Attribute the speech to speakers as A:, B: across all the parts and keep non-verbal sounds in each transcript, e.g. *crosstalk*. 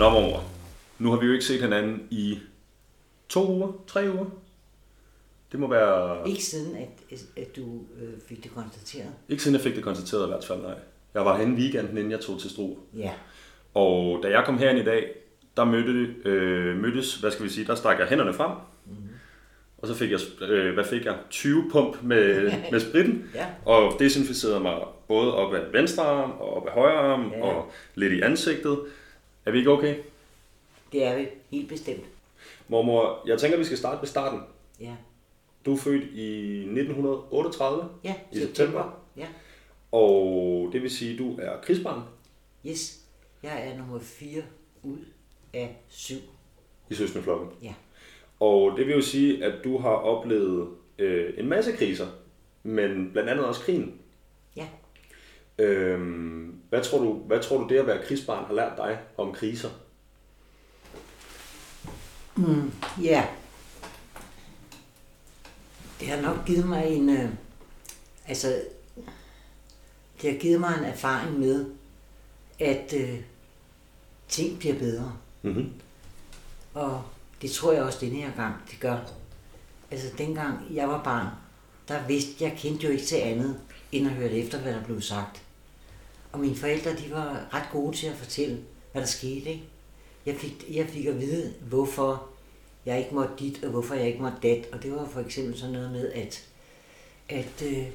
A: Nå, mor. Nu har vi jo ikke set hinanden i to uger, tre uger. Det må være...
B: Ikke siden, at, at du øh, fik det konstateret.
A: Ikke siden jeg fik det konstateret i hvert fald, nej. Jeg var henne weekenden, inden jeg tog til Struer.
B: Ja.
A: Og da jeg kom herind i dag, der mødte, øh, mødtes, hvad skal vi sige, der stak jeg hænderne frem. Mm-hmm. Og så fik jeg, øh, hvad fik jeg? 20 pump med, *laughs* med spritten.
B: Ja.
A: Og desinficerede mig både op af venstre arm og op af højre arm
B: Ja.
A: og lidt i ansigtet. Er vi ikke okay?
B: Det er vi helt bestemt.
A: Mormor, jeg tænker, vi skal starte ved starten.
B: Ja.
A: Du er født i 1938,
B: Ja,
A: I september.
B: Ja.
A: og det vil sige, at du er krigsbarn
B: Yes. Jeg er nummer 4 ud af 7.
A: i søskendeflokken.
B: Ja.
A: Og det vil jo sige, at du har oplevet øh, en masse kriser, men blandt andet også krigen.
B: Ja.
A: Øhm, hvad, tror du, hvad tror du det at være krigsbarn har lært dig om kriser?
B: Ja. Det har nok givet mig en... Øh, altså, det har givet mig en erfaring med, at øh, ting bliver bedre.
A: Mm-hmm.
B: Og det tror jeg også denne her gang, det gør. Altså dengang jeg var barn, der vidste jeg, kendte jo ikke til andet, end at høre efter, hvad der blev sagt. Og mine forældre, de var ret gode til at fortælle, hvad der skete. Ikke? Jeg, fik, jeg fik at vide, hvorfor jeg ikke måtte dit, og hvorfor jeg ikke måtte dat. Og det var for eksempel sådan noget med, at, at øh,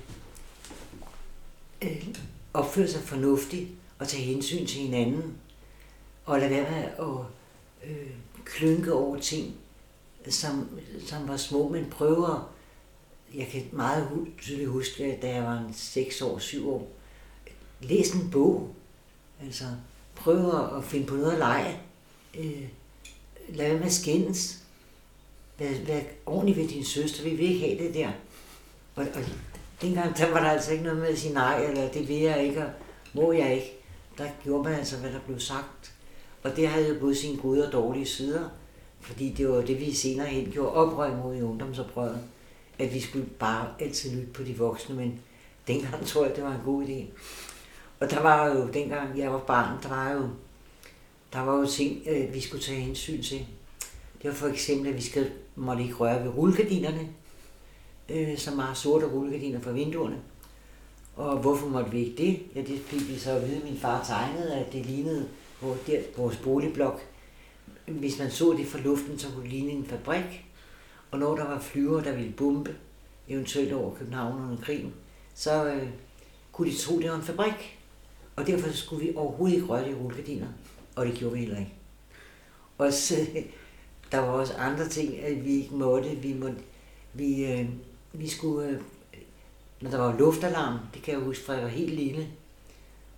B: øh, opføre sig fornuftigt og tage hensyn til hinanden. Og lade være med at øh, klynke over ting, som, som var små, men prøver. Jeg kan meget tydeligt huske, da jeg var 6 år, 7 år, læs en bog. Altså, prøv at finde på noget at lege. Øh, lad være med at skændes. Vær, vær ordentlig ved din søster. Vi vil ikke have det der. Og, og dengang der var der altså ikke noget med at sige nej, eller det vil jeg ikke, og må jeg ikke. Der gjorde man altså, hvad der blev sagt. Og det havde jo både sine gode og dårlige sider. Fordi det var det, vi senere hen gjorde oprør mod i ungdomsoprøret. At vi skulle bare altid lytte på de voksne, men dengang tror jeg, det var en god idé. Og der var jo, dengang jeg var barn, der var jo, der var jo ting, øh, vi skulle tage hensyn til. Det var for eksempel, at vi skal, måtte ikke røre ved rullegardinerne, øh, som var sorte rullegardiner fra vinduerne. Og hvorfor måtte vi ikke det? Ja, det fik vi så at vide, at min far tegnede, at det lignede hvor der, vores boligblok. Hvis man så det fra luften, så kunne det ligne en fabrik. Og når der var flyver, der ville bombe, eventuelt over København under krigen, så øh, kunne de tro, det var en fabrik. Og derfor skulle vi overhovedet ikke røre de rullegardiner. Og det gjorde vi heller ikke. Og så, *laughs* der var også andre ting, at vi ikke måtte. Vi, måtte, vi, øh, vi skulle, øh, når der var luftalarm, det kan jeg huske, fra jeg var helt lille,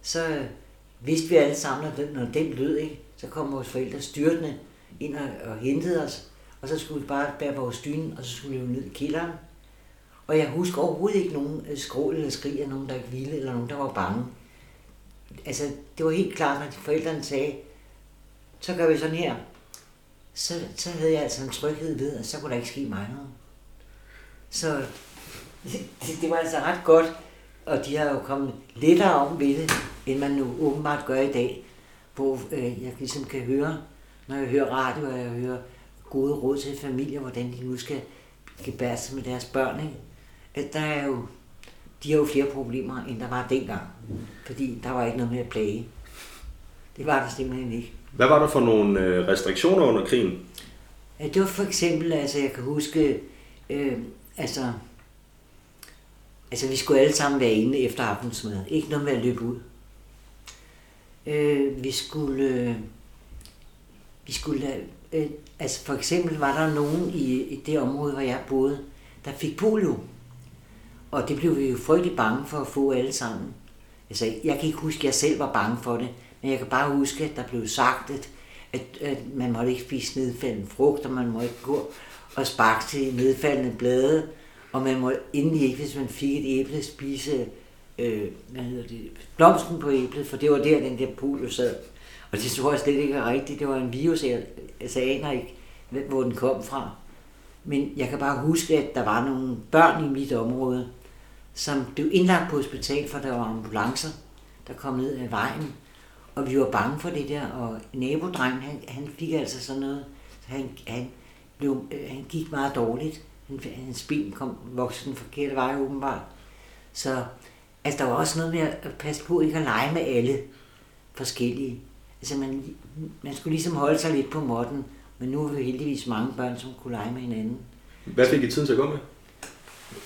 B: så øh, vidste vi alle sammen, at den, når den lød, ikke, så kom vores forældre styrtende ind og, og hentede os, og så skulle vi bare bære vores dyne, og så skulle vi jo ned i kælderen. Og jeg husker overhovedet ikke nogen øh, skrål eller skrig af nogen, der ikke ville, eller nogen, der var bange. Altså, det var helt klart, når de forældrene sagde, så gør vi sådan her, så, så havde jeg altså en tryghed ved, at så kunne der ikke ske mig noget. Så *laughs* det, det var altså ret godt, og de har jo kommet lettere om ved det, end man nu åbenbart gør i dag, hvor øh, jeg ligesom kan høre, når jeg hører radio, og jeg hører gode råd til familier, hvordan de nu skal gebære sig med deres børn, ikke? at der er jo, de har jo flere problemer, end der var dengang, fordi der var ikke noget med at plage. Det var der simpelthen ikke.
A: Hvad var der for nogle øh, restriktioner under krigen?
B: Ja, det var for eksempel, altså jeg kan huske, øh, altså, altså vi skulle alle sammen være inde efter aftensmad. Ikke noget med at løbe ud. Øh, vi skulle, øh, vi skulle, øh, altså for eksempel var der nogen i, i det område, hvor jeg boede, der fik polio. Og det blev vi jo frygtelig bange for at få alle sammen. Altså, jeg kan ikke huske, at jeg selv var bange for det, men jeg kan bare huske, at der blev sagt, at, at, at man måtte ikke spise nedfaldende frugt, og man må ikke gå og sparke til nedfaldende blade, og man må endelig ikke, hvis man fik et æble, spise øh, hvad hedder det, blomsten på æblet, for det var der, den der polio sad. Og det tror jeg slet ikke er rigtigt. Det var en virus, jeg, altså, jeg aner ikke, hvor den kom fra. Men jeg kan bare huske, at der var nogle børn i mit område, som blev indlagt på hospital, for der var ambulancer, der kom ned ad vejen. og vi var bange for det der, og nabodrengen, han, han fik altså sådan noget, så han, han, blev, øh, han gik meget dårligt. Han, hans ben kom voksen forkerte vej åbenbart. Så altså, der var også noget med at passe på ikke at lege med alle forskellige. Altså man, man skulle ligesom holde sig lidt på måtten, men nu er vi heldigvis mange børn, som kunne lege med hinanden.
A: Hvad fik I tid til at gå med?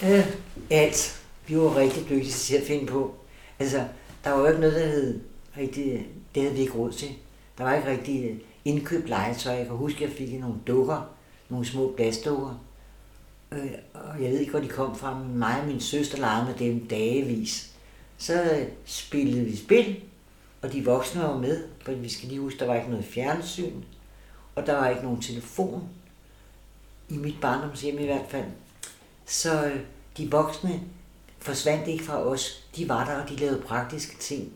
B: Øh, alt. Vi var rigtig dygtige til at finde på. Altså, der var jo ikke noget, der hed rigtig, det havde vi ikke råd til. Der var ikke rigtig øh, indkøbt legetøj. Jeg kan huske, at jeg fik nogle dukker, nogle små glasdukker. Øh, og jeg ved ikke, hvor de kom fra, men mig og min søster legede med dem dagevis. Så øh, spillede vi spil, og de voksne var med, for vi skal lige huske, der var ikke noget fjernsyn, og der var ikke nogen telefon, i mit barndomshjem i hvert fald. Så øh, de voksne forsvandt ikke fra os. De var der, og de lavede praktiske ting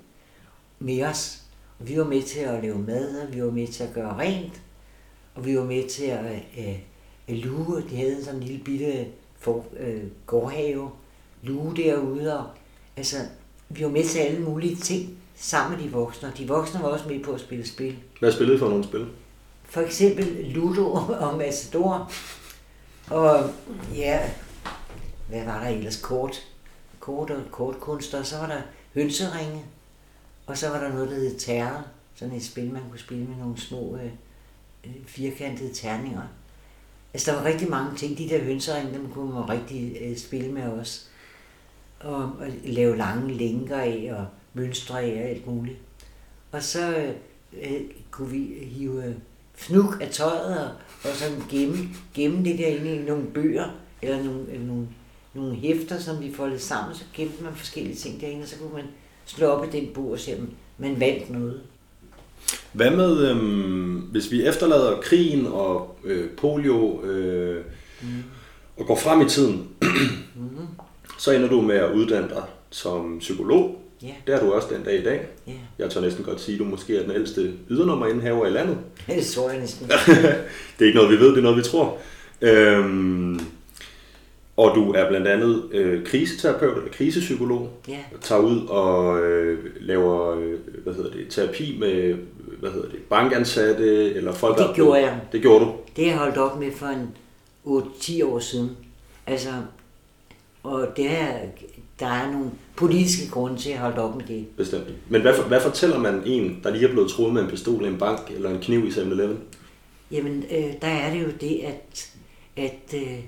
B: med os. Og vi var med til at lave mad, og vi var med til at gøre rent, og vi var med til at øh, luge. De havde sådan en lille bitte for, øh, gårdhave, luge derude, og altså, vi var med til alle mulige ting sammen med de voksne. Og de voksne var også med på at spille spil.
A: Hvad spillede for nogle spil?
B: For eksempel Ludo *laughs* og Matador. Og ja, hvad var der ellers? Kort. Kort og kortkunst, Og så var der hønseringe. Og så var der noget, der hed terror. Sådan et spil, man kunne spille med nogle små øh, øh firkantede terninger. Altså, der var rigtig mange ting. De der hønseringe, dem kunne man rigtig øh, spille med os. Og, og lave lange lænker af, og mønstre af, og alt muligt. Og så øh, øh kunne vi hive øh, fnuk af tøjet, og, og så gemme, gemme det der inde i nogle bøger, eller nogle, eller nogle, nogle hæfter, som vi foldede sammen, så gemte man forskellige ting derinde, og så kunne man slå op i den bog og se, om man vandt noget.
A: Hvad med, øhm, hvis vi efterlader krigen og øh, polio øh, mm. og går frem i tiden, mm. så ender du med at uddanne dig som psykolog.
B: Ja.
A: Det er du også den dag i dag.
B: Ja.
A: Jeg tør næsten godt sige, at du måske er den ældste ydernummerindhaver i landet. *laughs*
B: Det tror jeg næsten. *laughs*
A: det er ikke noget, vi ved, det er noget, vi tror. Øhm, og du er blandt andet øh, kriseterapeut eller krisepsykolog.
B: Ja.
A: Tager ud og øh, laver øh, hvad hedder det, terapi med hvad hedder det, bankansatte eller folk,
B: Det gjorde jeg.
A: Det gjorde du?
B: Det har jeg holdt op med for en 8-10 år siden. Altså, og det er, der er nogle politiske grunde til at holde op med det.
A: Bestemt. Men hvad, hvad fortæller man en, der lige er blevet troet med en pistol i en bank eller en kniv i 7-Eleven?
B: Jamen, øh, der er det jo det, at, at øh,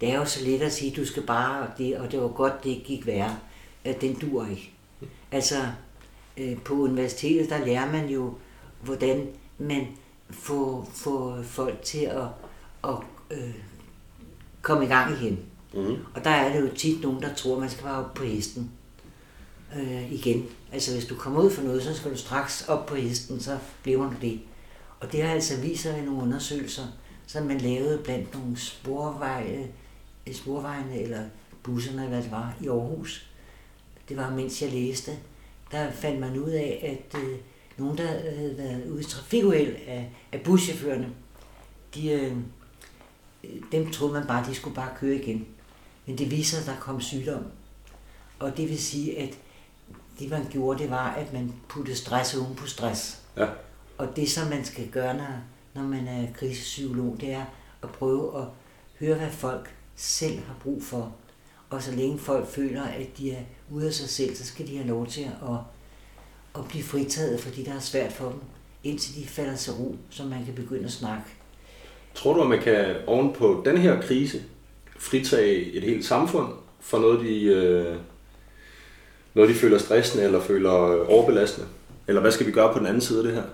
B: det er jo så let at sige, du skal bare, det, og det var godt, det gik værre, at den dur ikke. Altså, øh, på universitetet, der lærer man jo, hvordan man får, får folk til at, at øh, komme i gang igen.
A: Mm.
B: Og der er det jo tit nogen, der tror, man skal være oppe på hesten øh, igen. Altså hvis du kommer ud for noget, så skal du straks op på hesten, så bliver du det. Og det har altså vist sig i nogle undersøgelser, som man lavede blandt nogle sporveje, sporvejene eller busserne, hvad det var, i Aarhus. Det var, mens jeg læste. Der fandt man ud af, at øh, nogen, der havde været ude i trafikuheld af, af buschaufførerne, de, øh, dem troede man bare, de skulle bare køre igen. Men det viser, at der kom sygdom. Og det vil sige, at det man gjorde, det var, at man puttede stress oven på stress.
A: Ja.
B: Og det, som man skal gøre, når, når man er krisepsykolog, det er at prøve at høre, hvad folk selv har brug for. Og så længe folk føler, at de er ude af sig selv, så skal de have lov til at, at blive fritaget for det, der er svært for dem, indtil de falder til ro, så man kan begynde at snakke.
A: Tror du, at man kan oven på den her krise fritage et helt samfund for noget, de, øh, noget, de føler stressende eller føler overbelastende? Eller hvad skal vi gøre på den anden side af det her?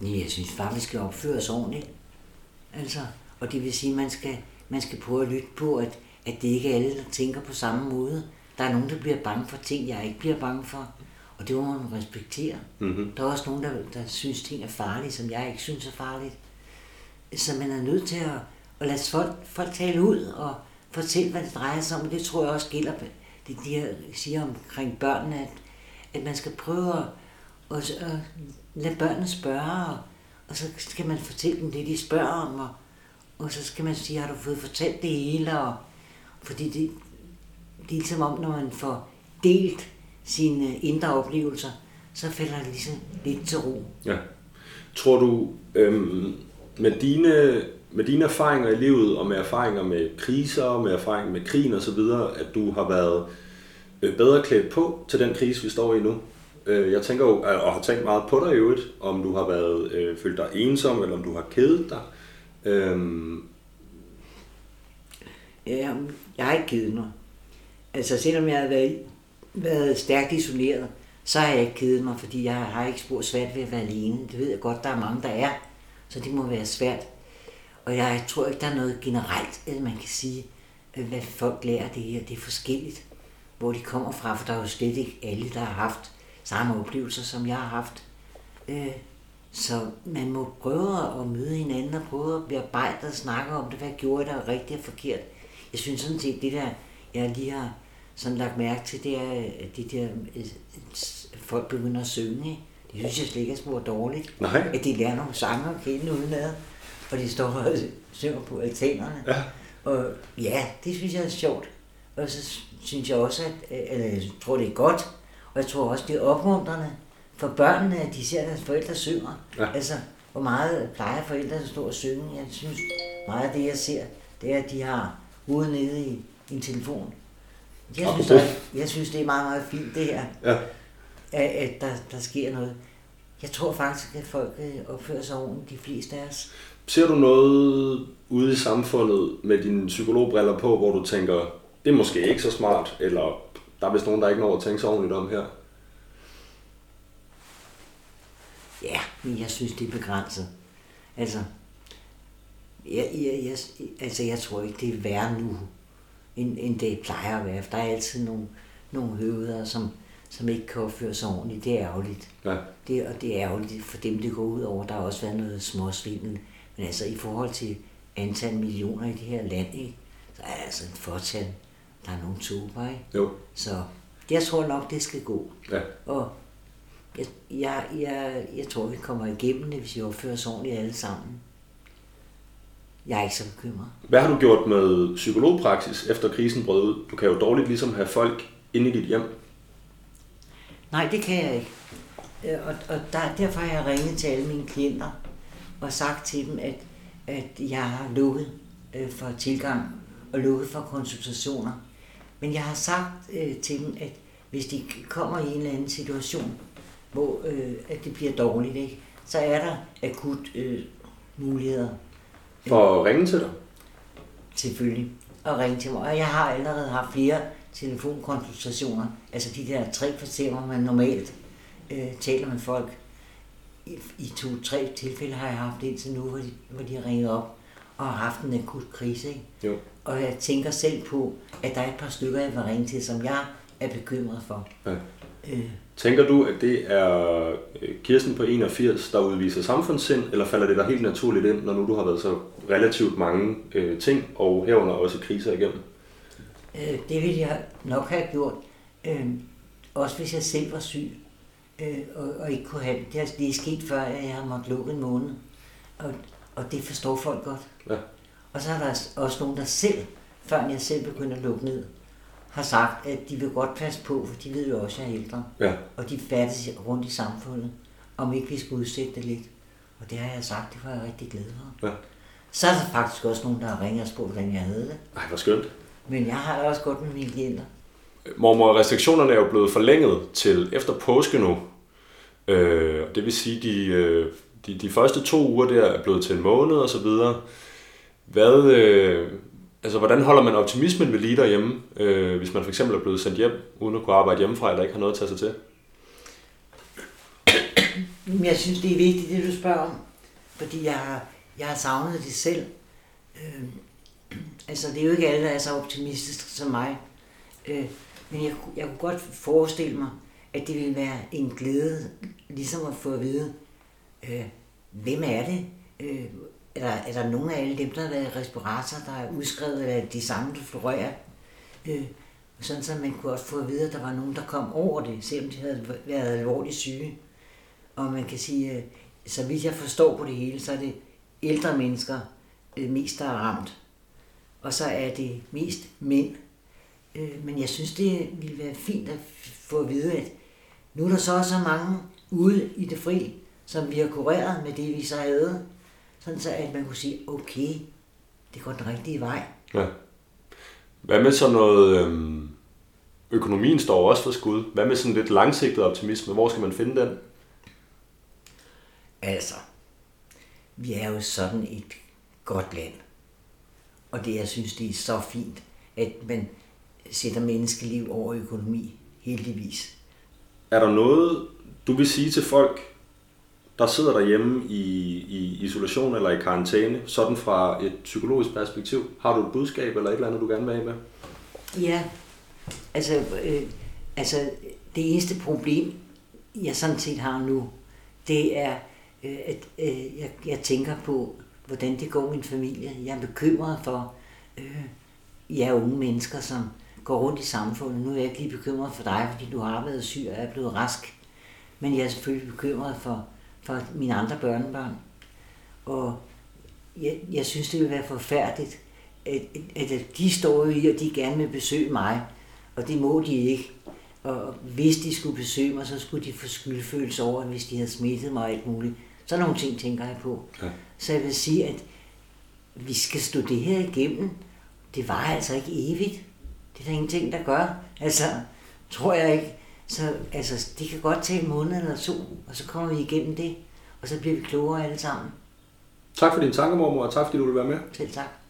B: Nej, jeg synes bare, vi skal opføre os ordentligt. Altså, og det vil sige, at man skal, man skal prøve at lytte på, at, at det ikke er alle, der tænker på samme måde. Der er nogen, der bliver bange for ting, jeg ikke bliver bange for. Og det må man respektere.
A: Mm-hmm.
B: Der er også nogen, der, der synes, ting er farlige, som jeg ikke synes er farligt. Så man er nødt til at, at lade folk, folk tale ud og fortælle, hvad det drejer sig om. Og det tror jeg også gælder det, de her siger omkring børnene, at, at man skal prøve at, at, at lade børnene spørge, og, og så skal man fortælle dem det, de spørger om, og, og så skal man sige, har du fået fortalt det hele? Og, fordi det, det er ligesom om, når man får delt sine indre oplevelser, så falder det ligesom lidt til ro.
A: Ja. Tror du, øhm, med, dine, med dine erfaringer i livet, og med erfaringer med kriser, med erfaringer med krigen osv., at du har været øh, bedre klædt på til den krise, vi står i nu? Øh, jeg tænker jo, og har tænkt meget på dig i øvrigt, om du har været, øh, følt dig ensom, eller om du har kædet dig. Øhm,
B: Ja, jeg har ikke givet mig. Altså selvom jeg har været, været stærkt isoleret, så har jeg ikke givet mig, fordi jeg har ikke spurgt svært ved at være alene. Det ved jeg godt, der er mange, der er, så det må være svært. Og jeg tror ikke, der er noget generelt, at man kan sige, øh, hvad folk lærer det her. Det er forskelligt, hvor de kommer fra, for der er jo slet ikke alle, der har haft samme oplevelser, som jeg har haft. Øh, så man må prøve at møde hinanden og prøve at bearbejde og snakke om det. Hvad gjorde jeg der rigtigt og forkert? Jeg synes sådan set, det der, jeg lige har sådan lagt mærke til, det er, at de der øh, folk begynder at synge. Det synes jeg slet ikke er spor dårligt.
A: Nej.
B: At de lærer nogle sange at kende udenad, og de står og *laughs* synger på altanerne.
A: Ja.
B: Og ja, det synes jeg er sjovt. Og så synes jeg også, at eller jeg tror, det er godt, og jeg tror også, det er opmuntrende for børnene, at de ser, at deres forældre synger.
A: Ja.
B: Altså, hvor meget plejer forældre at stå og synge? Jeg synes, meget af det, jeg ser, det er, at de har hovedet nede i en telefon. Jeg synes,
A: Apropos.
B: der, jeg synes, det er meget, meget fint, det her,
A: Ja.
B: at, at der, der sker noget. Jeg tror faktisk, at folk øh, opfører sig ordentligt, de fleste af os.
A: Ser du noget ude i samfundet med dine psykologbriller på, hvor du tænker, det er måske ikke så smart, eller der er vist nogen, der ikke når at tænke sig ordentligt om her?
B: Ja, men jeg synes, det er begrænset. Altså, jeg, jeg, jeg, altså, jeg tror ikke, det er værre nu, end, end det plejer at være. For der er altid nogle, nogle høveder, som, som ikke kan opføre sig ordentligt. Det er ærgerligt.
A: Ja.
B: Det, og det er ærgerligt for dem, det går ud over. Der har også været noget småsvindel. Men altså, i forhold til antal millioner i det her land, ikke, så er der altså et fortal. Der er nogle tuber, ikke?
A: Jo.
B: Så jeg tror nok, det skal gå.
A: Ja.
B: Og jeg, jeg, jeg, jeg tror, vi kommer igennem det, hvis vi opfører os ordentligt alle sammen. Jeg er ikke så bekymret.
A: Hvad har du gjort med psykologpraksis efter krisen brød ud? Du kan jo dårligt ligesom have folk inde i dit hjem.
B: Nej, det kan jeg ikke. Øh, Og, og der, derfor har jeg ringet til alle mine klienter og sagt til dem, at, at jeg har lukket øh, for tilgang og lukket for konsultationer. Men jeg har sagt øh, til dem, at hvis de kommer i en eller anden situation, hvor øh, at det bliver dårligt, ikke, så er der akut øh, muligheder
A: For at ringe til dig.
B: selvfølgelig og ringe til mig. Og jeg har allerede haft flere telefonkonsultationer, altså de der tre kvarter, hvor man normalt øh, taler med folk. I, i to-tre tilfælde har jeg haft indtil nu, hvor de, hvor de har ringet op og har haft en akut krise. Ikke?
A: Jo.
B: Og jeg tænker selv på, at der er et par stykker, jeg vil ringe til, som jeg er bekymret for.
A: Ja.
B: Øh,
A: Tænker du, at det er øh, Kirsten på 81, der udviser samfundssind, eller falder det der helt naturligt ind, når nu du har været så relativt mange øh, ting, og herunder også kriser igennem?
B: Øh, det ville jeg nok have gjort, øh, også hvis jeg selv var syg, øh, og, og ikke kunne have det. Er, det er sket før, at jeg har måttet lukke en måned, og, og det forstår folk godt.
A: Ja.
B: Og så er der også nogen, der selv, før jeg selv begyndte at lukke ned, har sagt, at de vil godt passe på, for de ved jo også, at jeg er ældre,
A: Ja.
B: og de færdes rundt i samfundet, om ikke vi skulle udsætte det lidt. Og det har jeg sagt, det var jeg rigtig glad for.
A: Ja.
B: Så er der faktisk også nogen, der har ringet og spurgt, hvordan jeg havde det.
A: Ej, hvor skønt.
B: Men jeg har det også godt med mine klienter.
A: Mormor, restriktionerne er jo blevet forlænget til efter påske nu. Øh, det vil sige, de, øh, de, de første to uger der er blevet til en måned og så videre. Hvad, øh, altså, hvordan holder man optimismen ved lige derhjemme, øh, hvis man for eksempel er blevet sendt hjem, uden at kunne arbejde hjemmefra, eller ikke har noget at tage sig til?
B: Jeg synes, det er vigtigt, det du spørger om. Fordi jeg har, jeg har savnet det selv. Øh, altså, det er jo ikke alle, der er så optimistiske som mig. Øh, men jeg, jeg kunne godt forestille mig, at det ville være en glæde, ligesom at få at vide, øh, hvem er det? Øh, er, der, er der nogen af alle dem, der har været i respirator, der er udskrevet, eller de samme, der florerer? Øh, sådan så man kunne også få at vide, at der var nogen, der kom over det, selvom de havde været alvorligt syge. Og man kan sige, øh, så vidt jeg forstår på det hele, så er det ældre mennesker øh, mest, der er ramt. Og så er det mest mænd. Øh, men jeg synes, det ville være fint at få at vide, at nu er der så så mange ude i det fri, som vi har kureret med det, vi så havde. Sådan så, at man kunne sige, okay, det går den rigtige vej.
A: Ja. Hvad med sådan noget... Øhm, økonomien står også for skud. Hvad med sådan lidt langsigtet optimisme? Hvor skal man finde den?
B: Altså, vi er jo sådan et godt land. Og det, jeg synes, det er så fint, at man sætter menneskeliv over økonomi, heldigvis.
A: Er der noget, du vil sige til folk, der sidder derhjemme i, i isolation eller i karantæne, sådan fra et psykologisk perspektiv? Har du et budskab eller et eller andet, du gerne vil have med?
B: Ja, altså, øh, altså det eneste problem, jeg sådan set har nu, det er, øh, at øh, jeg, jeg tænker på, hvordan det går min familie. Jeg er bekymret for øh, jer unge mennesker, som går rundt i samfundet. Nu er jeg ikke lige bekymret for dig, fordi du har været syg og er blevet rask. Men jeg er selvfølgelig bekymret for, for mine andre børnebørn. Og jeg, jeg synes, det vil være forfærdeligt, at, at, at de står jo i, og de gerne vil besøge mig, og det må de ikke. Og hvis de skulle besøge mig, så skulle de få skyldfølelse over, hvis de havde smittet mig og alt muligt. Så nogle ting tænker jeg på. Ja. Så jeg vil sige, at vi skal stå det her igennem. Det var altså ikke evigt. Det er der ingenting, der gør. Altså, tror jeg ikke. Så altså, det kan godt tage en måned eller to, og så kommer vi igennem det. Og så bliver vi klogere alle sammen.
A: Tak for din tanke, mormor, og tak fordi du vil være med.
B: Selv tak.